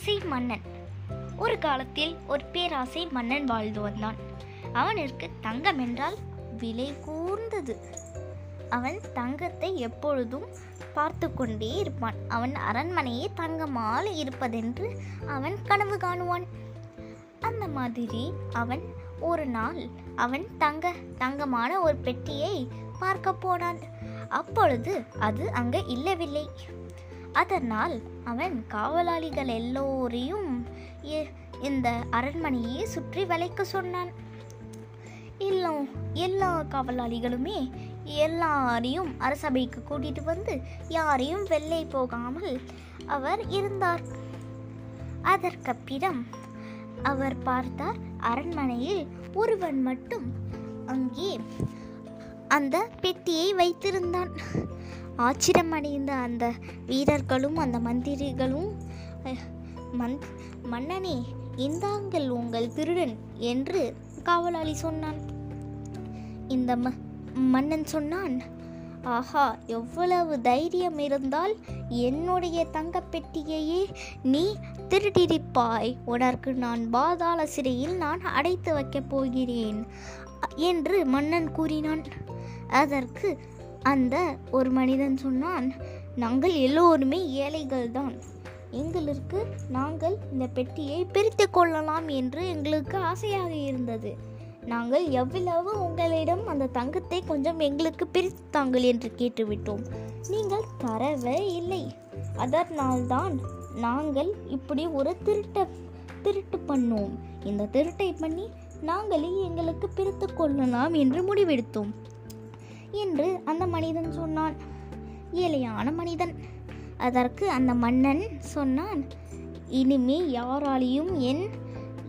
பேராசை மன்னன். ஒரு காலத்தில் ஒரு பேராசை மன்னன் வாழ்ந்து வந்தான். அவனிற்கு தங்கம் என்றால் விலை கூர்ந்தது. அவன் தங்கத்தை எப்பொழுதும் பார்த்து கொண்டே இருப்பான். அவன் அரண்மனையே தங்கமால் இருப்பதென்று அவன் கனவு காணுவான். அந்த மாதிரி அவன் ஒரு நாள் அவன் தங்க தங்கமான ஒரு பெட்டியை பார்க்க போனான். அப்பொழுது அது அங்கே இல்லவில்லை. அதனால் அவன் காவலாளிகள் எல்லோரையும் இந்த அரண்மனையை சுற்றி வளைக்க சொன்னான். எல்லா எல்லா காவலாளிகளுமே எல்லாரையும் அரசபைக்கு கூட்டிட்டு வந்து யாரையும் வெள்ளை போகாமல் அவர் இருந்தார். அதற்கப்பிறம் அவர் பார்த்தார் அரண்மனையில் ஒருவன் மட்டும் அங்கே அந்த பெட்டியை வைத்திருந்தான். ஆச்சரியமடைந்த அந்த வீரர்களும் அந்த மந்திரிகளும் மந் மன்னனே இந்தாங்கள் உங்கள் திருடன் என்று காவலாளி சொன்னான். இந்த ம மன்னன் சொன்னான் ஆஹா எவ்வளவு தைரியம் இருந்தால் என்னுடைய தங்கப்பெட்டியையே நீ திருடிருப்பாய் உனக்கு நான் பாதாள சிறையில் நான் அடைத்து வைக்கப் போகிறேன் என்று மன்னன் கூறினான். அதற்கு அந்த ஒரு மனிதன் சொன்னான் நாங்கள் எல்லோருமே ஏழைகள் தான் எங்களுக்கு நாங்கள் இந்த பெட்டியை பிரித்து கொள்ளலாம் என்று எங்களுக்கு ஆசையாக இருந்தது. நாங்கள் எவ்வளவு உங்களிடம் அந்த தங்கத்தை கொஞ்சம் எங்களுக்கு பிரித்து தாங்கள் என்று கேட்டுவிட்டோம். நீங்கள் தரவே இல்லை. அதனால்தான் நாங்கள் இப்படி ஒரு திருட்ட திருட்டு பண்ணோம். இந்த திருட்டை பண்ணி நாங்களே எங்களுக்கு பிரித்து கொள்ளலாம் என்று முடிவெடுத்தோம். என்று அந்த மனிதன் சொன்னான். ஏழையான மனிதன். அதற்கு அந்த மன்னன் சொன்னான் இனிமே யாராலையும் என்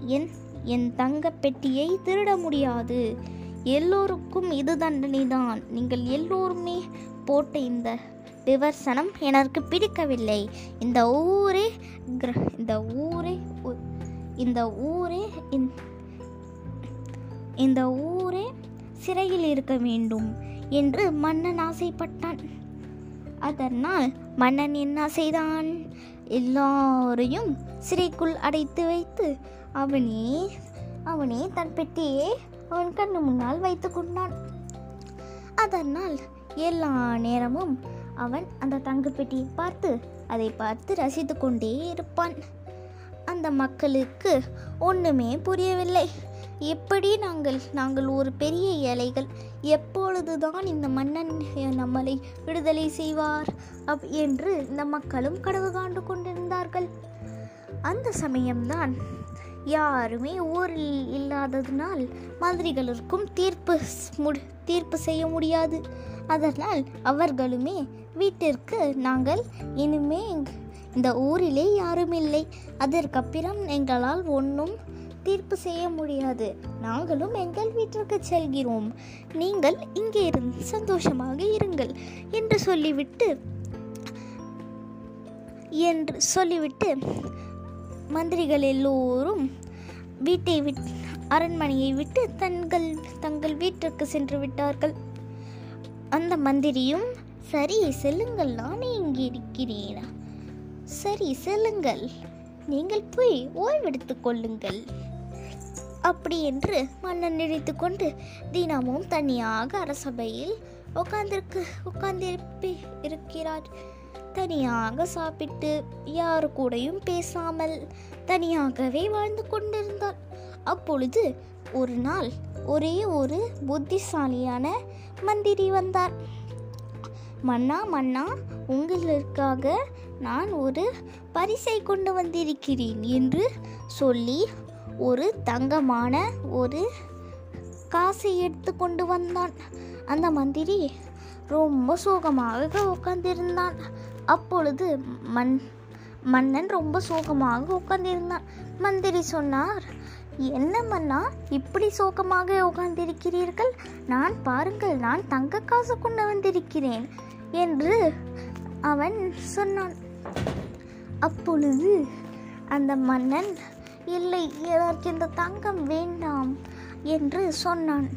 என் என் தங்க பெட்டியை திருட முடியாது. எல்லோருக்கும் இது தண்டனைதான். நீங்கள் எல்லோருமே போட்ட இந்த விமர்சனம் எனக்கு பிடிக்கவில்லை. இந்த ஊரே கிர- இந்த ஊரே இந்த ஊரே இந்த ஊரே சிறையில் இருக்க வேண்டும். என்று மன்னன் ஆசைப்பட்டான். அதனால் மன்னன் என்ன செய்தான்? எல்லாரையும் சிறைக்குள் அடைத்து வைத்து அவனே அவனே தன் பெட்டியை அவன் கண்ணு முன்னால் வைத்து கொண்டான். அதனால் எல்லா நேரமும் அவன் அந்த தங்க பெட்டியை பார்த்து அதை பார்த்து ரசித்து கொண்டே இருப்பான். அந்த மக்களுக்கு ஒன்றுமே புரியவில்லை. எப்படி நாங்கள் நாங்கள் ஒரு பெரிய ஏழைகள்? எப்பொழுதுதான் இந்த மன்னன் நம்மளை விடுதலை செய்வார் அப் என்று இந்த மக்களும் கனவு காண்டு கொண்டிருந்தார்கள். அந்த சமயம்தான் யாருமே ஊரில் இல்லாததினால் மந்திரிகளுக்கும் தீர்ப்பு முடி தீர்ப்பு செய்ய முடியாது. அதனால் அவர்களுமே வீட்டிற்கு நாங்கள் இனிமே இந்த ஊரிலே யாரும் இல்லை. அதற்கப்புறம் எங்களால் ஒன்றும் தீர்ப்பு செய்ய முடியாது. நாங்களும் எங்கள் வீட்டிற்கு செல்கிறோம். நீங்கள் இங்கே இருந்து சந்தோஷமாக இருங்கள் என்று சொல்லிவிட்டு என்று சொல்லிவிட்டு மந்திரிகள் எல்லோரும் வீட்டை விட் அரண்மனையை விட்டு தங்கள் தங்கள் வீட்டிற்கு சென்று விட்டார்கள். அந்த மந்திரியும் சரி செல்லுங்கள் நானே இங்கே இருக்கிறேன். சரி செல்லுங்கள். நீங்கள் போய் ஓய்வெடுத்துக் கொள்ளுங்கள். அப்படி என்று மன்னன் நினைத்து கொண்டு தினமும் தனியாக அரசபையில் உட்கார்ந்திருக்கு உட்கார்ந்திருப்பி இருக்கிறார். தனியாக சாப்பிட்டு யாரு கூடயும் பேசாமல் தனியாகவே வாழ்ந்து கொண்டிருந்தார். அப்பொழுது ஒரு நாள் ஒரே ஒரு புத்திசாலியான மந்திரி வந்தார். மன்னா மன்னா உங்களுக்காக நான் ஒரு பரிசை கொண்டு வந்திருக்கிறேன் என்று சொல்லி ஒரு தங்கமான ஒரு காசை எடுத்து கொண்டு வந்தான். அந்த மந்திரி ரொம்ப சோகமாக உட்கார்ந்திருந்தான். அப்பொழுது மன் மன்னன் ரொம்ப சோகமாக உட்கார்ந்திருந்தான். மந்திரி சொன்னார் என்ன மன்னா இப்படி சோகமாக உட்கார்ந்திருக்கிறீர்கள்? நான் பாருங்கள் நான் தங்க காசு கொண்டு வந்திருக்கிறேன் என்று அவன் சொன்னான். அப்பொழுது அந்த மன்னன் இல்லை எனக்கு இந்த தங்கம் வேண்டாம் என்று சொன்னான்.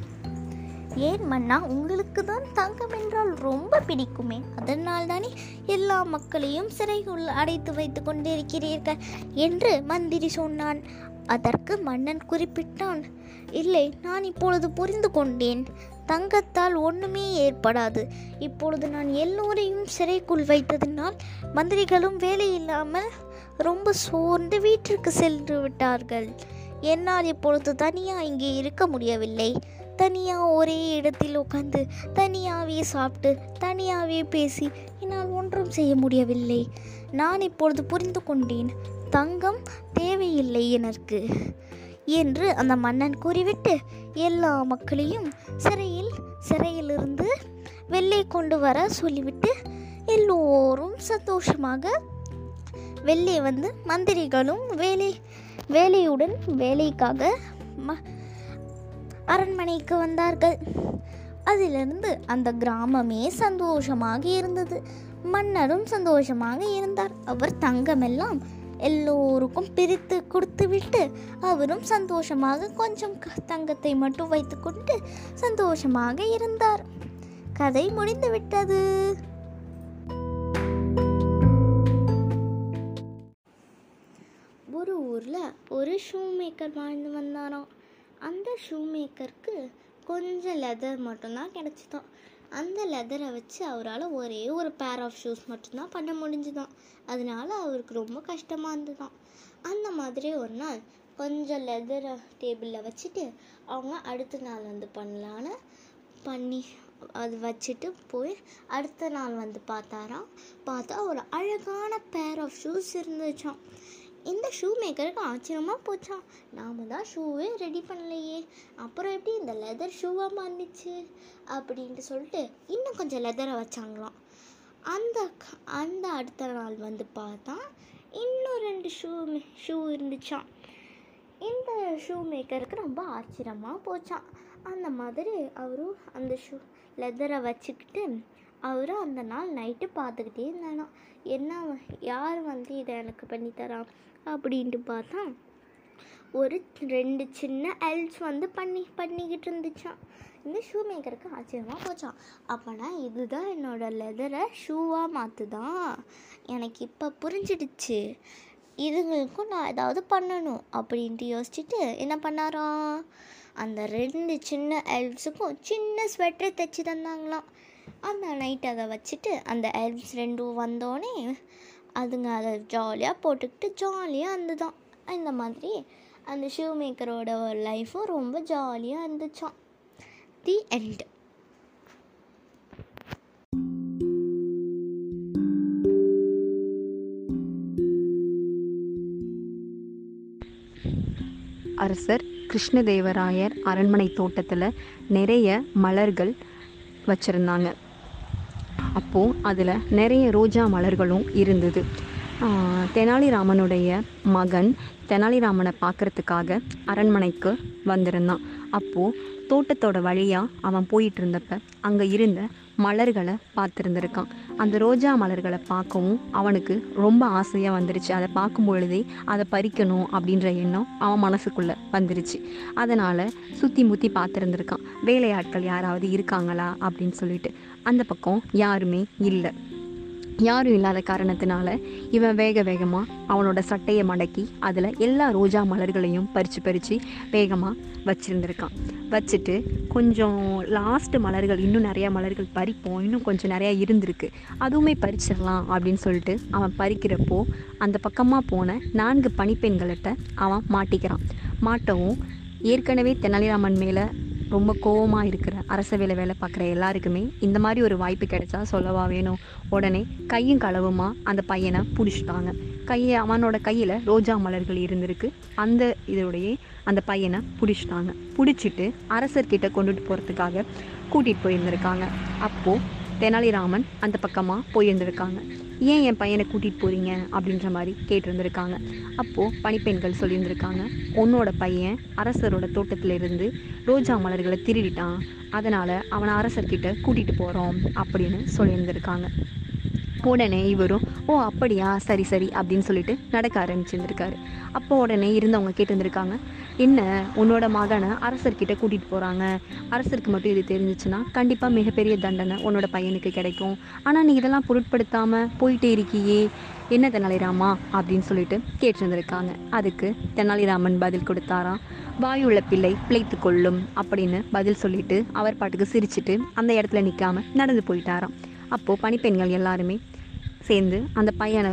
ஏன் மன்னா உங்களுக்கு தான் தங்கம் என்றால் ரொம்ப பிடிக்குமே. அதனால் தானே எல்லா மக்களையும் சிறைக்குள் அடைத்து வைத்து கொண்டிருக்கிறீர்கள் என்று மந்திரி சொன்னான். அதற்கு மன்னன் குறிப்பிட்டான் இல்லை நான் இப்பொழுது புரிந்து கொண்டேன். தங்கத்தால் ஒன்றுமே ஏற்படாது. இப்பொழுது நான் எல்லோரையும் சிறைக்குள் வைத்ததினால் மந்திரிகளும் வேலை இல்லாமல் ரொம்ப சோர்ந்து வீட்டிற்கு சென்று விட்டார்கள். என்னால் இப்பொழுது தனியாக இங்கே இருக்க முடியவில்லை. தனியாக ஒரே இடத்தில் உட்காந்து தனியாகவே சாப்பிட்டு தனியாகவே பேசி என்னால் ஒன்றும் செய்ய முடியவில்லை. நான் இப்பொழுது புரிந்து கொண்டேன் தங்கம் தேவையில்லை எனக்கு என்று அந்த மன்னன் கூறிவிட்டு எல்லா மக்களையும் சிறையில் சிறையிலிருந்து வெளியே கொண்டு வர சொல்லிவிட்டு எல்லோரும் சந்தோஷமாக வெளியே வந்து மந்திரிகளும் வேலை வேலையுடன் வேலைக்காக ம அரண்மனைக்கு வந்தார்கள். அதிலிருந்து அந்த கிராமமே சந்தோஷமாக இருந்தது. மன்னரும் சந்தோஷமாக இருந்தார். அவர் தங்கமெல்லாம் எல்லோருக்கும் பிரித்து கொடுத்துவிட்டு அவரும் சந்தோஷமாக கொஞ்சம் க- தங்கத்தை மட்டும் வைத்துக்கொண்டு சந்தோஷமாக இருந்தார். கதை முடிந்து ஒரு ஊரில் ஒரு ஷூ மேக்கர் வாழ்ந்து வந்தாராம். அந்த ஷூ மேக்கருக்கு கொஞ்சம் லெதர் மட்டும்தான் கிடச்சிதான். அந்த லெதரை வச்சு அவரால் ஒரே ஒரு பேர் ஆஃப் ஷூஸ் மட்டும்தான் பண்ண முடிஞ்சுதான். அதனால அவருக்கு ரொம்ப கஷ்டமாக இருந்ததாம் அந்த மாதிரி ஒரு நாள் கொஞ்சம் லெதரை டேபிளில் வச்சுட்டு அவங்க அடுத்த நாள் வந்து பண்ணலான்னு பண்ணி அது வச்சுட்டு போய் அடுத்த நாள் வந்து பார்த்தாராம். பார்த்தா ஒரு அழகான பேர் ஆஃப் ஷூஸ் இருந்துச்சாம். இந்த ஷூ மேக்கருக்கு ஆச்சரியமாக போச்சான் நாம தான் ஷூவே ரெடி பண்ணலையே. அப்புறம் எப்படி இந்த லெதர் ஷூவாக மாறிச்சு அப்படின்ட்டு சொல்லிட்டு இன்னும் கொஞ்சம் லெதரை வச்சாங்களாம். அந்த அந்த அடுத்த நாள் வந்து பார்த்தா இன்னும் ரெண்டு ஷூ ஷூ இருந்துச்சாம். இந்த ஷூ மேக்கருக்கு ரொம்ப ஆச்சரியமாக போச்சான் அந்த மாதிரி அவரும் அந்த ஷூ லெதரை வச்சுக்கிட்டு அவரும் அந்த நாள் நைட்டு பார்த்துக்கிட்டே இருந்தானா என்ன யார் வந்து இதை எனக்கு பண்ணித்தரா அப்படின்ட்டு பார்த்தா ஒரு ரெண்டு சின்ன எல்ஸ் வந்து பண்ணி பண்ணிக்கிட்டு இருந்துச்சான் இந்த ஷூ மேக்கருக்கு ஆச்சரியமாக போச்சான் அப்போனா இதுதான் என்னோடய லெதரை ஷூவாக மாற்றுதான் எனக்கு இப்போ புரிஞ்சிடுச்சு. இதுங்களுக்கும் நான் ஏதாவது பண்ணணும் அப்படின்ட்டு யோசிச்சுட்டு என்ன பண்ணாராம்? அந்த ரெண்டு சின்ன எல்ப்ஸுக்கும் சின்ன ஸ்வெட்டர் தைச்சி தந்தாங்களாம். அந்த நைட் அதை வச்சுட்டு அந்த எல்ப்ஸ் ரெண்டும் வந்தோடனே அதுங்க அதை ஜாலியாக போட்டுக்கிட்டு ஜாலியாக இருந்துதான். இந்த மாதிரி அந்த ஷூ மேக்கரோட லைஃப்பும் ரொம்ப ஜாலியாக இருந்துச்சான் தி எண்ட் அரசர் கிருஷ்ணதேவராயர் அரண்மனை தோட்டத்தில் நிறைய மலர்கள் வச்சுருந்தாங்க. அப்போது அதில் நிறைய ரோஜா மலர்களும் இருந்தது. தெனாலிராமனுடைய மகன் தெனாலிராமனை பார்க்கறதுக்காக அரண்மனைக்கு வந்திருந்தான். அப்போது தோட்டத்தோட வழியாக அவன் போயிட்டு இருந்தப்ப அங்கே இருந்த மலர்களை பார்த்துருந்துருக்கான். அந்த ரோஜா மலர்களை பார்க்கவும் அவனுக்கு ரொம்ப ஆசையாக வந்துருச்சு. அதை பார்க்கும் பொழுதே அதை பறிக்கணும் அப்படின்ற எண்ணம் அவன் மனசுக்குள்ளே வந்துருச்சு. அதனால் சுற்றி முற்றி பார்த்துருந்துருக்கான். வேலையாட்கள் யாராவது இருக்காங்களா அப்படின்னு சொல்லிட்டு. அந்த பக்கம் யாருமே இல்லை. யாரும் இல்லாத காரணத்தினால இவன் வேக வேகமாக அவனோட சட்டையை மடக்கி அதில் எல்லா ரோஜா மலர்களையும் பறித்து பறித்து வேகமாக வச்சுருந்துருக்கான். வச்சுட்டு கொஞ்சம் லாஸ்ட்டு மலர்கள் இன்னும் நிறையா மலர்கள் பறிப்போம். இன்னும் கொஞ்சம் நிறையா இருந்திருக்கு. அதுவுமே பறிச்சிடலாம் அப்படின்னு சொல்லிட்டு அவன் பறிக்கிறப்போ அந்த பக்கமாக போன நான்கு பணிப்பெண்கள்கிட்ட அவன் மாட்டிக்கிறான். மாட்டவும் ஏற்கனவே தெனாலிராமன் மேலே ரொம்ப கோவமாக இருக்கிற அரச வேலை வேலை பார்க்குற எல்லாருக்குமே இந்த மாதிரி ஒரு வாய்ப்பு கிடைச்சா சொல்லவா வேணும்? உடனே கையும் களவுமா அந்த பையனை பிடிச்சிட்டாங்க. கையை அவனோட கையில் ரோஜா மலர்கள் இருந்திருக்கு. அந்த இதோடையே அந்த பையனை பிடிச்சிட்டாங்க. பிடிச்சிட்டு அரசர்கிட்ட கொண்டுட்டு போகிறதுக்காக கூட்டிகிட்டு போயிருந்திருக்காங்க. அப்போது தெனாலிராமன் அந்த பக்கமாக போயிருந்திருக்காங்க. ஏன் என் பையனை கூட்டிகிட்டு போகிறீங்க அப்படின்ற மாதிரி கேட்டிருந்திருக்காங்க. அப்போது பணிப்பெண்கள் சொல்லியிருந்திருக்காங்க. உன்னோட பையன் அரசரோட தோட்டத்தில் இருந்து ரோஜா மலர்களை திருடிட்டான். அதனால் அவனை அரசர்கிட்ட கூட்டிகிட்டு போகிறோம் அப்படின்னு சொல்லியிருந்திருக்காங்க. உடனே இவரும் ஓ அப்படியா? சரி சரி அப்படின்னு சொல்லிட்டு நடக்க ஆரம்பிச்சிருந்திருக்காரு. அப்போ உடனே இருந்தவங்க கேட்டிருந்திருக்காங்க என்ன உன்னோட மகனை அரசர்கிட்ட கூட்டிகிட்டு போகிறாங்க அரசருக்கு மட்டும் இது தெரிஞ்சிச்சுன்னா கண்டிப்பாக மிகப்பெரிய தண்டனை உன்னோட பையனுக்கு கிடைக்கும். ஆனால் நீ இதெல்லாம் பொருட்படுத்தாமல் போயிட்டே இருக்கியே. என்ன தெனாலிராமா? அப்படின்னு சொல்லிட்டு கேட்டிருந்திருக்காங்க. அதுக்கு தெனாலிராமன் பதில் கொடுத்தாராம் வாயுள்ள பிள்ளை பிழைத்து கொள்ளும் அப்படின்னு பதில் சொல்லிட்டு அவர் பாட்டுக்கு சிரிச்சிட்டு அந்த இடத்துல நிற்காம நடந்து போயிட்டாராம். அப்போது பணிப்பெண்கள் எல்லாருமே சேர்ந்து அந்த பையனை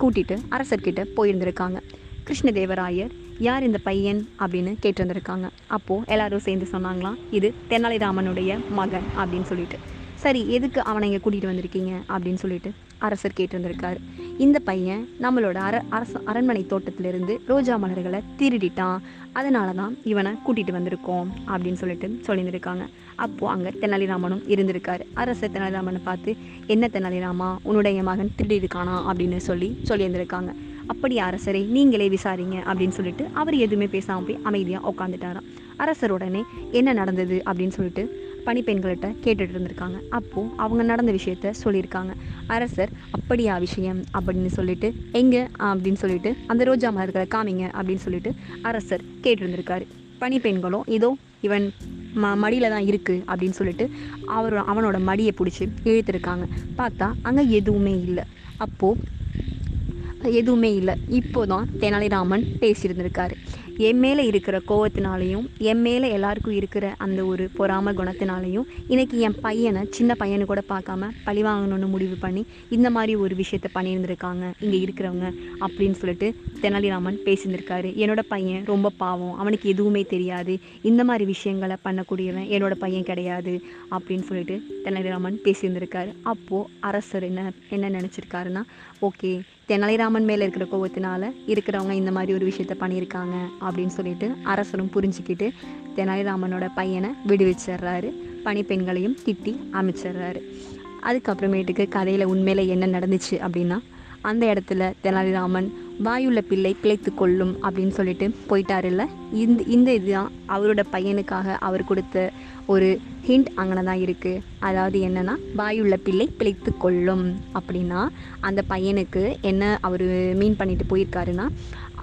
கூட்டிட்டு அரசர்கிட்ட போயிருந்திருக்காங்க. கிருஷ்ணதேவராயர் யார் இந்த பையன்? அப்படின்னு கேட்டிருந்திருக்காங்க. அப்போது எல்லாரும் சேர்ந்து சொன்னாங்களாம் இது தெனாலிராமனுடைய மகன் அப்படின்னு சொல்லிட்டு. சரி எதுக்கு அவனை இங்கே கூட்டிகிட்டு வந்திருக்கீங்க? அப்படின்னு சொல்லிட்டு அரசர் கேட்டிருந்திருக்காரு. இந்த பையன் நம்மளோட அர அரச அரண்மனை தோட்டத்திலிருந்து ரோஜா மலர்களை திருடிட்டான். அதனால தான் இவனை கூட்டிகிட்டு வந்திருக்கோம் அப்படின்னு சொல்லிட்டு சொல்லியிருந்திருக்காங்க. அப்போது அங்கே தெனாலிராமனும் இருந்திருக்காரு. அரசர் தெனாலிராமனை பார்த்து என்ன தெனாலிராமா உன்னுடைய மகன் திருடி இருக்கானா? அப்படின்னு சொல்லி சொல்லியிருந்திருக்காங்க. அப்படி அரசரை நீங்களே விசாரிங்க அப்படின்னு சொல்லிட்டு அவர் எதுவுமே பேசாமல் போய் அமைதியாக உட்காந்துட்டாராம் அரசர் உடனே என்ன நடந்தது? அப்படின்னு சொல்லிட்டு பணிப்பெண்கள்கிட்ட கேட்டுட்டு இருந்திருக்காங்க அப்போது அவங்க நடந்த விஷயத்த சொல்லியிருக்காங்க. அரசர் அப்படியா விஷயம் அப்படின்னு சொல்லிட்டு எங்கே? அப்படின்னு சொல்லிட்டு அந்த ரோஜா மரத்தில் காமிங்க அப்படின்னு சொல்லிட்டு அரசர் கேட்டிருந்திருக்காரு பணிப்பெண்களும் இதோ இவன் ம மடியில் தான் இருக்குது அப்படின்னு சொல்லிட்டு அவர் அவனோட மடியை பிடிச்சி இழுத்துருக்காங்க. பார்த்தா அங்கே எதுவுமே இல்லை. அப்போது எதுவுமே இல்லை. இப்போ தான் தெனாலிராமன் பேசியிருந்திருக்காரு. என் மேலே இருக்கிற கோவத்தினாலையும் என் மேலே எல்லாருக்கும் இருக்கிற அந்த ஒரு பொறாம குணத்தினாலையும் இன்றைக்கி என் பையனை சின்ன பையனை கூட பார்க்காம பழி வாங்கணும்னு முடிவு பண்ணி இந்த மாதிரி ஒரு விஷயத்த பண்ணியிருந்திருக்காங்க இங்கே இருக்கிறவங்க அப்படின்னு சொல்லிட்டு தெனாலிராமன் பேசியிருந்திருக்காரு. என்னோட பையன் ரொம்ப பாவம். அவனுக்கு எதுவுமே தெரியாது. இந்த மாதிரி விஷயங்களை பண்ணக்கூடியவன் என்னோட பையன் கிடையாது அப்படின்னு சொல்லிட்டு தெனாலிராமன் பேசியிருந்திருக்காரு. அப்போது அரசர் என்ன என்ன நினச்சிருக்காருன்னா ஓகே தெனாலிராமன் மேலே இருக்கிற கோபத்தினால இருக்கிறவங்க இந்த மாதிரி ஒரு விஷயத்த பண்ணியிருக்காங்க அப்படின்னு சொல்லிட்டு அரசரும் புரிஞ்சுக்கிட்டு தெனாலிராமனோட பையனை விடுவிச்சிடுறாரு. பணிப்பெண்களையும் திட்டி அமைச்சிடுறாரு. அதுக்கப்புறமேட்டுக்கு கதையில் உண்மையில் என்ன நடந்துச்சு அப்படின்னா அந்த இடத்துல தெனாலிராமன் வாயுள்ள பிள்ளை பிழைத்து கொள்ளும் அப்படின்னு சொல்லிட்டு போயிட்டாருல்ல. இந்த இந்த இதுதான் அவரோட பையனுக்காக அவர் கொடுத்த ஒரு ஹிண்ட் அங்கே தான் இருக்குது அதாவது என்னென்னா வாயுள்ள பிள்ளை பிழைத்து கொள்ளும். அப்படின்னா அந்த பையனுக்கு என்ன அவர் மீன் பண்ணிட்டு போயிருக்காருன்னா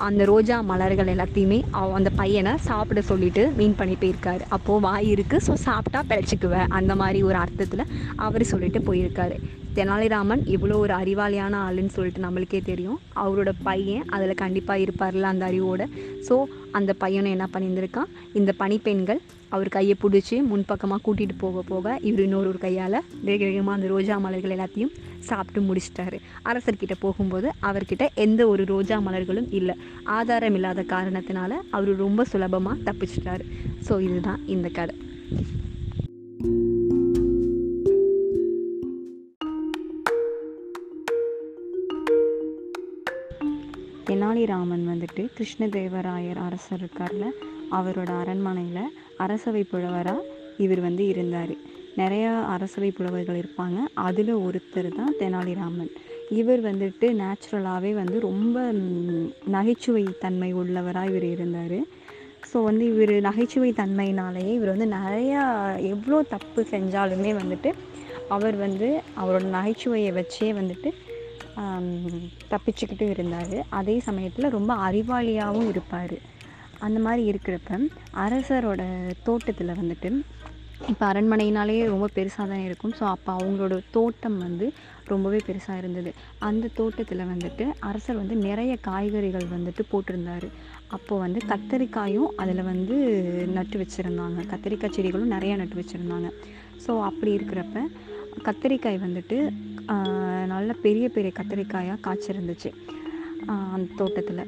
அந்த ரோஜா மலர்கள் எல்லாத்தையுமே அவ- அந்த பையனை சாப்பிட சொல்லிட்டு மீன் பண்ணி போயிருக்காரு. அப்போது வாய் இருக்குது ஸோ சாப்பிட்டா பிழைச்சிக்குவேன் அந்த மாதிரி ஒரு அர்த்தத்தில் அவர் சொல்லிட்டு போயிருக்காரு. தெனாலிராமன் இவ்வளோ ஒரு அறிவாளியான ஆளுன்னு சொல்லிட்டு நம்மளுக்கே தெரியும். அவரோட பையன் அதில் கண்டிப்பாக இருப்பார்ல அந்த அறிவோட. ஸோ அந்த பையனை என்ன பண்ணியிருந்திருக்கான்? இந்த பணிப்பெண்கள் அவர் கையை பிடிச்சி முன்பக்கமாக கூட்டிகிட்டு போக போக இவர் இன்னொரு ஒரு கையால் வேக வேகமாக அந்த ரோஜா மலர்கள் எல்லாத்தையும் சாப்பிட்டு முடிச்சிட்டாரு. அரசர்கிட்ட போகும்போது அவர்கிட்ட எந்த ஒரு ரோஜா மலர்களும் இல்லை. ஆதாரம் இல்லாத காரணத்தினால அவர் ரொம்ப சுலபமாக தப்பிச்சிட்டாரு. ஸோ இதுதான் இந்த கதை. தெனாலிராமன் வந்துட்டு கிருஷ்ணதேவராயர் அரசர் இருக்கார்ல அவரோட அரண்மனையில் அரசவை புலவராக இவர் வந்து இருந்தார். நிறையா அரசவை புலவர்கள் இருப்பாங்க. அதில் ஒருத்தர் தான் தெனாலிராமன். இவர் வந்துட்டு நேச்சுரலாகவே வந்து ரொம்ப நகைச்சுவை தன்மை உள்ளவராக இவர் இருந்தார். ஸோ வந்து இவர் நகைச்சுவை தன்மையினாலேயே இவர் வந்து நிறையா எவ்வளோ தப்பு செஞ்சாலுமே வந்துட்டு அவர் வந்து அவரோட நகைச்சுவையை வச்சே வந்துட்டு ஆம், தப்பிச்சுக்கிட்டு இருந்தார். அதே சமயத்தில் ரொம்ப அறிவாளியாகவும் இருப்பார். அந்த மாதிரி இருக்கிறப்ப அரசரோட தோட்டத்தில் வந்துட்டு இப்போ அரண்மனையினாலே ரொம்ப பெருசாக தான் இருக்கும். ஸோ அப்போ அவங்களோட தோட்டம் வந்து ரொம்பவே பெருசாக இருந்தது. அந்த தோட்டத்தில் வந்துட்டு அரசர் வந்து நிறைய காய்கறிகள் வந்துட்டு போட்டிருந்தார். அப்போ வந்து கத்தரிக்காயும் அதில் வந்து நட்டு வச்சுருந்தாங்க. கத்தரிக்காய் செடிகளும் நிறையா நட்டு வச்சுருந்தாங்க. ஸோ அப்படி இருக்கிறப்ப கத்தரிக்காய் வந்துட்டு நல்ல பெரிய பெரிய கத்தரிக்காயாக காய்ச்சிருந்துச்சு. அந்த தோட்டத்தில்.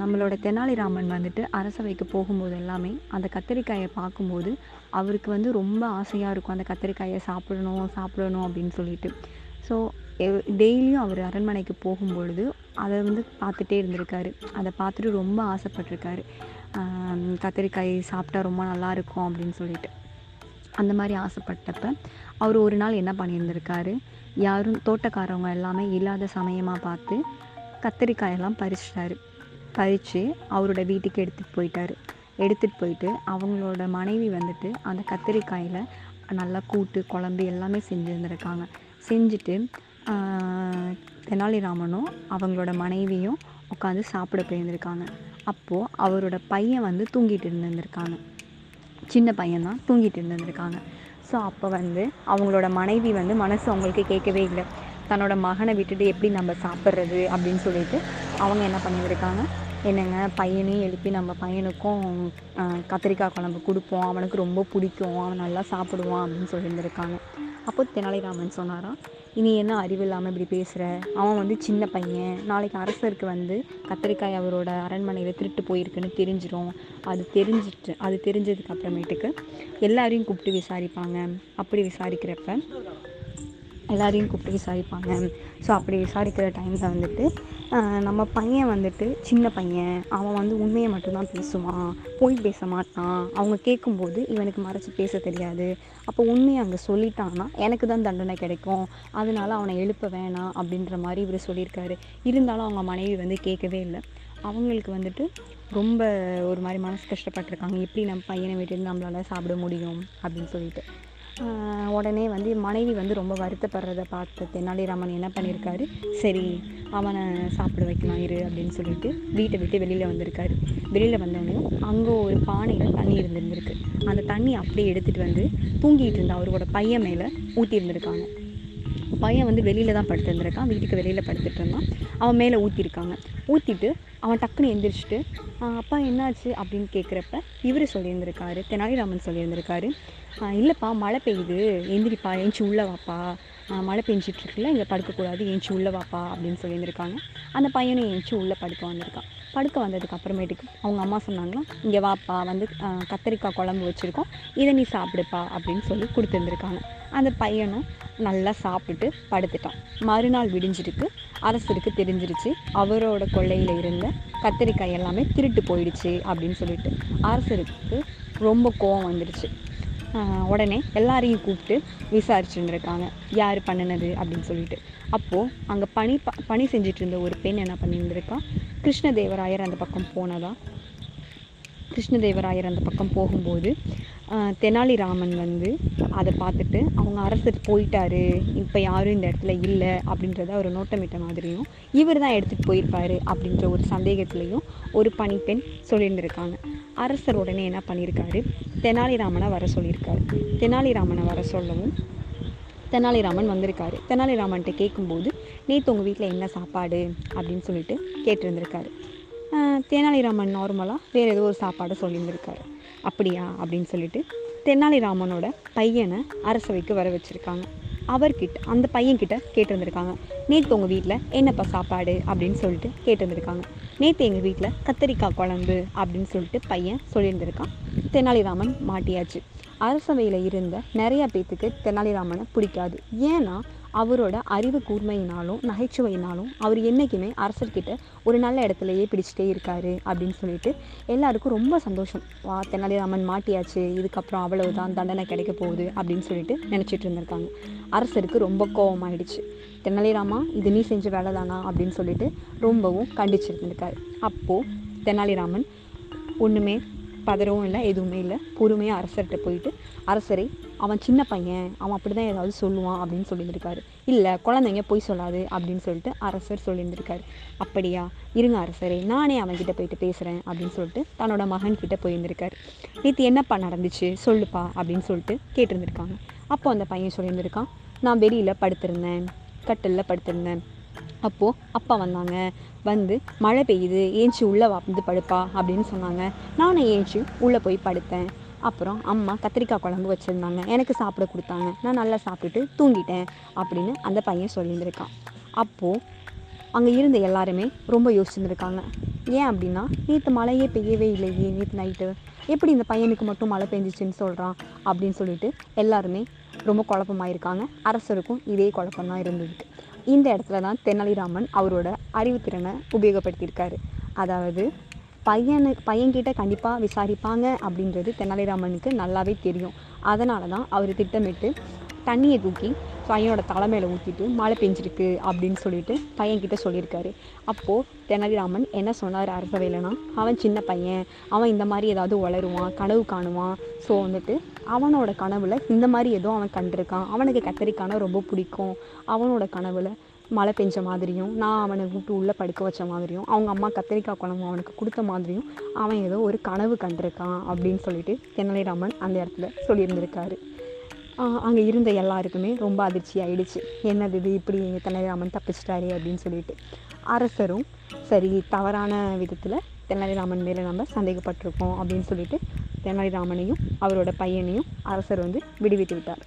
நம்மளோட தெனாலிராமன் வந்துட்டு அரசவைக்கு போகும்போது எல்லாமே அந்த கத்தரிக்காயை பார்க்கும்போது அவருக்கு வந்து ரொம்ப ஆசையாக இருக்கும் அந்த கத்திரிக்காயை சாப்பிடணும் சாப்பிடணும் அப்படின்னு சொல்லிட்டு. ஸோ டெய்லியும் அவர் அரண்மனைக்கு போகும்பொழுது அதை வந்து பார்த்துட்டே இருந்திருக்காரு. அதை பார்த்துட்டு ரொம்ப ஆசைப்பட்டிருக்காரு. கத்திரிக்காய் சாப்பிட்டா ரொம்ப நல்லா இருக்கும் அப்படின்னு சொல்லிட்டு. அந்த மாதிரி ஆசைப்பட்டப்ப அவர் ஒரு நாள் என்ன பண்ணியிருந்திருக்காரு? யாரும் தோட்டக்காரவங்க எல்லாமே இல்லாத சமயமாக பார்த்து கத்தரிக்காயெல்லாம் பறிச்சிட்டாரு. பறித்து அவரோட வீட்டுக்கு எடுத்துகிட்டு போயிட்டார். எடுத்துகிட்டு போயிட்டு அவங்களோட மனைவி வந்துட்டு அந்த கத்திரிக்காயில் நல்லா கூட்டு குழம்பு எல்லாமே செஞ்சுருந்துருக்காங்க. செஞ்சுட்டு தெனாலிராமனும் அவங்களோட மனைவியும் உட்காந்து சாப்பிட போயிருந்திருக்காங்க. அப்போது அவரோட பையன் வந்து தூங்கிட்டு இருந்திருந்திருக்காங்க. சின்ன பையன் தான் தூங்கிட்டு இருந்திருக்காங்க ஸோ அப்போ வந்து அவங்களோட மனைவி வந்து மனசு அவங்களுக்கு கேட்கவே இல்லை. தன்னோட மகனை விட்டுட்டு எப்படி நம்ம சாப்பிட்றது அப்படின்னு சொல்லிட்டு அவங்க என்ன பண்ணியிருக்காங்க? என்னங்க பையனையும் எழுப்பி நம்ம பையனுக்கும் கத்திரிக்காய் குழம்பு கொடுப்போம். அவனுக்கு ரொம்ப பிடிக்கும். அவன் நல்லா சாப்பிடுவான் அப்படின்னு சொல்லியிருந்திருக்காங்க. அப்போ தெனாலிராமன் சொன்னாராம் இனி என்ன அறிவு இல்லாமல் இப்படி பேசுகிற அவன் வந்து சின்ன பையன். நாளைக்கு அரசருக்கு வந்து கத்திரிக்காய் அவரோட அரண்மனையில் திருட்டு போயிருக்குன்னு தெரிஞ்சிடும் அது தெரிஞ்சிட்டு அது தெரிஞ்சதுக்கு அப்புறமேட்டுக்கு எல்லாரையும் கூப்பிட்டு விசாரிப்பாங்க. அப்படி விசாரிக்கிறப்ப எல்லாரையும் கூப்பிட்டு விசாரிப்பாங்க. ஸோ அப்படி விசாரிக்கிற டைமில் வந்துட்டு நம்ம பையன் வந்துட்டு சின்ன பையன். அவன் வந்து உண்மையை மட்டும்தான் பேசுவான். போய் பேச மாட்டான். அவங்க கேட்கும்போது இவனுக்கு மறைச்சி பேச தெரியாது. அப்போ உண்மையை அங்கே சொல்லிட்டான்னா எனக்கு தான் தண்டனை கிடைக்கும். அதனால அவனை எழுப்ப வேணாம் அப்படின்ற மாதிரி இவர் சொல்லியிருக்காரு. இருந்தாலும் அவங்க மனைவி வந்து கேட்கவே இல்லை. அவங்களுக்கு வந்துட்டு ரொம்ப ஒரு மாதிரி மனசு கஷ்டப்பட்டிருக்காங்க. எப்படி நம்ம பையனை விட்டு நம்மளால் சாப்பிட முடியும் அப்படின்னு சொல்லிட்டு. உடனே வந்து மனைவி வந்து ரொம்ப வருத்தப்படுறத பார்த்து தெனாலிராமன் என்ன பண்ணியிருக்காரு சரி அவனை சாப்பிட வைக்கலாம் இரு அப்படின்னு சொல்லிட்டு வீட்டை விட்டு வெளியில் வந்திருக்காரு. வெளியில் வந்தோடனே அங்கே ஒரு பானையில் தண்ணி இருந்திருந்திருக்கு. அந்த தண்ணி அப்படியே எடுத்துகிட்டு வந்து தூங்கிட்டு இருந்த அவரோட பையன் மேலே ஊற்றி இருந்திருக்காங்க பையன் வந்து வெளியில் தான் படுத்துருந்துருக்கான் வீட்டுக்கு வெளியில் படுத்துட்டு இருந்தான். அவன் மேலே ஊற்றிருக்காங்க ஊற்றிட்டு அவன் டக்குன்னு எந்திரிச்சிட்டு அப்பா என்னாச்சு? அப்படின்னு கேட்குறப்ப இவர் சொல்லியிருந்திருக்காரு. தெனாலிராமன் சொல்லியிருந்திருக்காரு. இல்லைப்பா மழை பெய்யுது. எந்திரிப்பா ஏஞ்சி உள்ளே வாப்பா. மழை பெஞ்சிட்ருக்குல்ல இங்கே படுக்கக்கூடாது. ஏஞ்சி உள்ளே வாப்பா. அப்படின்னு சொல்லியிருந்திருக்காங்க. அந்த பையனும் ஏஞ்சி உள்ளே படுக்க வந்திருக்கான். படுக்க வந்ததுக்கு அப்புறமேட்டுக்கு அவங்க அம்மா சொன்னாங்கன்னா இங்கே வாப்பா வந்து கத்திரிக்காய் கத்தரிக்காய் குழம்பு வச்சுருக்கோம். இதை நீ சாப்பிடுப்பா அப்படின்னு சொல்லி கொடுத்துருந்துருக்காங்க. அந்த பையனும் நல்லா சாப்பிட்டுட்டு படுத்துட்டான். மறுநாள் விடிஞ்சிருக்கு. அரசருக்கு தெரிஞ்சிருச்சு. அவரோட கொள்ளையில் இருந்த கத்தரிக்காய் எல்லாமே திருட்டு போயிடுச்சு அப்படின்னு சொல்லிட்டு அரசருக்கு ரொம்ப கோவம் வந்துடுச்சு உடனே எல்லாரையும் கூப்பிட்டு விசாரிச்சுருந்துருக்காங்க. யார் பண்ணினது அப்படின்னு சொல்லிட்டு. அப்போது அங்கே பணி ப பணி செஞ்சுட்டு இருந்த ஒரு பெண் என்ன பண்ணியிருந்திருக்கா கிருஷ்ணதேவராயர் அந்த பக்கம் போனதா? கிருஷ்ணதேவராயர் அந்த பக்கம் போகும்போது தெனாலிராமன் வந்து அதை பார்த்துட்டு அவங்க அரசர் போயிட்டாரு. இப்போ யாரும் இந்த இடத்துல இல்லை. அப்படின்றத ஒரு நோட்டமிட்ட மாதிரியும் இவர் தான் எடுத்துகிட்டு போயிருப்பாரு அப்படின்ற ஒரு சந்தேகத்துலேயும் ஒரு பணிப்பெண் சொல்லியிருந்திருக்காங்க. அரசர் உடனே என்ன பண்ணியிருக்காரு? தெனாலிராமனை வர சொல்லியிருக்காரு. தெனாலிராமனை வர சொல்லவும் தெனாலிராமன் வந்திருக்காரு. தெனாலிராமன்கிட்ட கேட்கும்போது நேற்று உங்கள் வீட்டில் என்ன சாப்பாடு? அப்படின்னு சொல்லிட்டு கேட்டிருந்திருக்காரு. தெனாலிராமன் நார்மலாக வேறு ஏதோ ஒரு சாப்பாடை சொல்லியிருந்திருக்காரு. அப்படியா? அப்படின்னு சொல்லிட்டு தெனாலிராமனோட பையனை அரசவைக்கு வர வச்சுருக்காங்க. அவர்கிட்ட அந்த பையன்கிட்ட கேட்டிருந்திருக்காங்க. நேற்று உங்கள் வீட்டில் என்னப்பா சாப்பாடு? அப்படின்னு சொல்லிட்டு கேட்டிருந்திருக்காங்க. நேற்று எங்கள் வீட்டில் கத்தரிக்காய் குழம்பு அப்படின்னு சொல்லிட்டு பையன் சொல்லியிருந்திருக்கான். தெனாலிராமன் மாட்டியாச்சு. அரசவையில் இருந்த நிறையா பேத்துக்கு தெனாலிராமனை பிடிக்காது. ஏன்னா அவரோட அறிவு கூர்மையினாலும் நகைச்சுவையினாலும் அவர் என்றைக்குமே அரசர்கிட்ட ஒரு நல்ல இடத்துலையே பிடிச்சிட்டே இருக்காரு அப்படின்னு சொல்லிட்டு எல்லாருக்கும் ரொம்ப சந்தோஷம். வா தெனாலிராமன் மாட்டியாச்சு இதுக்கப்புறம் அவ்வளவுதான் தண்டனை கிடைக்க போகுது அப்படின்னு சொல்லிட்டு நினச்சிட்டு இருந்திருக்காங்க. அரசருக்கு ரொம்ப கோபமாயிடுச்சு தெனாலிராமா இது நீ செஞ்ச வேலை தானா அப்படின்னு சொல்லிட்டு ரொம்பவும் கண்டிச்சிருந்திருக்காரு. அப்போது தெனாலிராமன் ஒன்றுமே பதறவும் இல்லை எதுவுமே இல்லை. பொறுமையாக அரசர்கிட்ட போயிட்டு அரசரை அவன் சின்ன பையன் அவன் அப்படி தான் ஏதாவது சொல்லுவான் அப்படின்னு சொல்லியிருந்திருக்காரு. இல்லை குழந்தைங்க பொய் சொல்லாது அப்படின்னு சொல்லிட்டு அரசர் சொல்லியிருந்திருக்காரு. அப்படியா இருங்க அரசரே நானே அவன்கிட்ட போயிட்டு பேசுகிறேன் அப்படின்னு சொல்லிட்டு தன்னோட மகன்கிட்ட போயிருந்திருக்காரு. நேற்று என்னப்பா நடந்துச்சு? சொல்லுப்பா அப்படின்னு சொல்லிட்டு கேட்டிருந்திருக்காங்க. அப்போ அந்த பையன் சொல்லியிருந்திருக்கான் நான் வெளியில் படுத்திருந்தேன் கட்டிலில் படுத்திருந்தேன் அப்போது அப்பா வந்தாங்க. வந்து மழை பெய்யுது. ஏஞ்சி உள்ளே வந்து படுப்பா. அப்படின்னு சொன்னாங்க. நானும் ஏஞ்சி உள்ளே போய் படுத்தேன். அப்புறம் அம்மா கத்திரிக்காய் குழம்பு வச்சுருந்தாங்க. எனக்கு சாப்பிட கொடுத்தாங்க. நான் நல்லா சாப்பிட்டுட்டு தூங்கிட்டேன் அப்படின்னு அந்த பையன் சொல்லியிருந்திருக்கான். அப்போது அங்கே இருந்த எல்லாருமே ரொம்ப யோசிச்சுருந்துருக்காங்க. ஏன் அப்படின்னா நேற்று மழையே பெய்யவே இல்லையே. நேற்று நைட்டு எப்படி இந்த பையனுக்கு மட்டும் மழை பெஞ்சிச்சுன்னு சொல்கிறான் அப்படின்னு சொல்லிட்டு எல்லாருமே ரொம்ப குழப்பமாயிருக்காங்க. அரசருக்கும் இதே குழப்பம் தான் இருந்திருக்கு இந்த இடத்துல தான் தெனாலிராமன் அவரோட அறிவுத்திறனை உபயோகப்படுத்தியிருக்காரு. அதாவது பையனு பையன்கிட்ட கண்டிப்பாக விசாரிப்பாங்க அப்படின்றது தெனாலிராமனுக்கு நல்லாவே தெரியும். அதனால தான் அவர் திட்டமிட்டு தண்ணியை தூக்கி பையனோட தலைமையில் ஊற்றிட்டு மழை பெஞ்சிருக்கு அப்படின்னு சொல்லிட்டு பையன்கிட்ட சொல்லியிருக்காரு. அப்போது தெனாலிராமன் என்ன சொன்னார் அரசவையிலனா அவன் சின்ன பையன் அவன் இந்த மாதிரி ஏதாவது வளருவான் கனவு காணுவான். ஸோ வந்துட்டு அவனோட கனவில் இந்த மாதிரி ஏதோ அவன் கண்டிருக்கான். அவனுக்கு கத்தரிக்கான ரொம்ப பிடிக்கும். அவனோட கனவில் மழை பெஞ்ச மாதிரியும் நான் அவனை விட்டு உள்ளே படுக்க வச்ச மாதிரியும் அவங்க அம்மா கத்திரிக்காய் குழம்பு அவனுக்கு கொடுத்த மாதிரியும் அவன் ஏதோ ஒரு கனவு கண்டிருக்கான் அப்படின்னு சொல்லிட்டு தெனாலிராமன் அந்த இடத்துல சொல்லியிருந்திருக்காரு. அங்கே இருந்த எல்லாருக்குமே ரொம்ப அதிர்ச்சி ஆயிடுச்சு. என்னது இது இப்படி தெனாலிராமன் தப்பிச்சிட்டாரு அப்படின்னு சொல்லிட்டு. அரசரும் சரி தவறான விதத்தில் தெனாலிராமன் மேலே நம்ம சந்தேகப்பட்டிருக்கோம் அப்படின்னு சொல்லிட்டு தெனாலிராமனையும் அவரோட பையனையும் அரசர் வந்து விடுவித்து விட்டார்.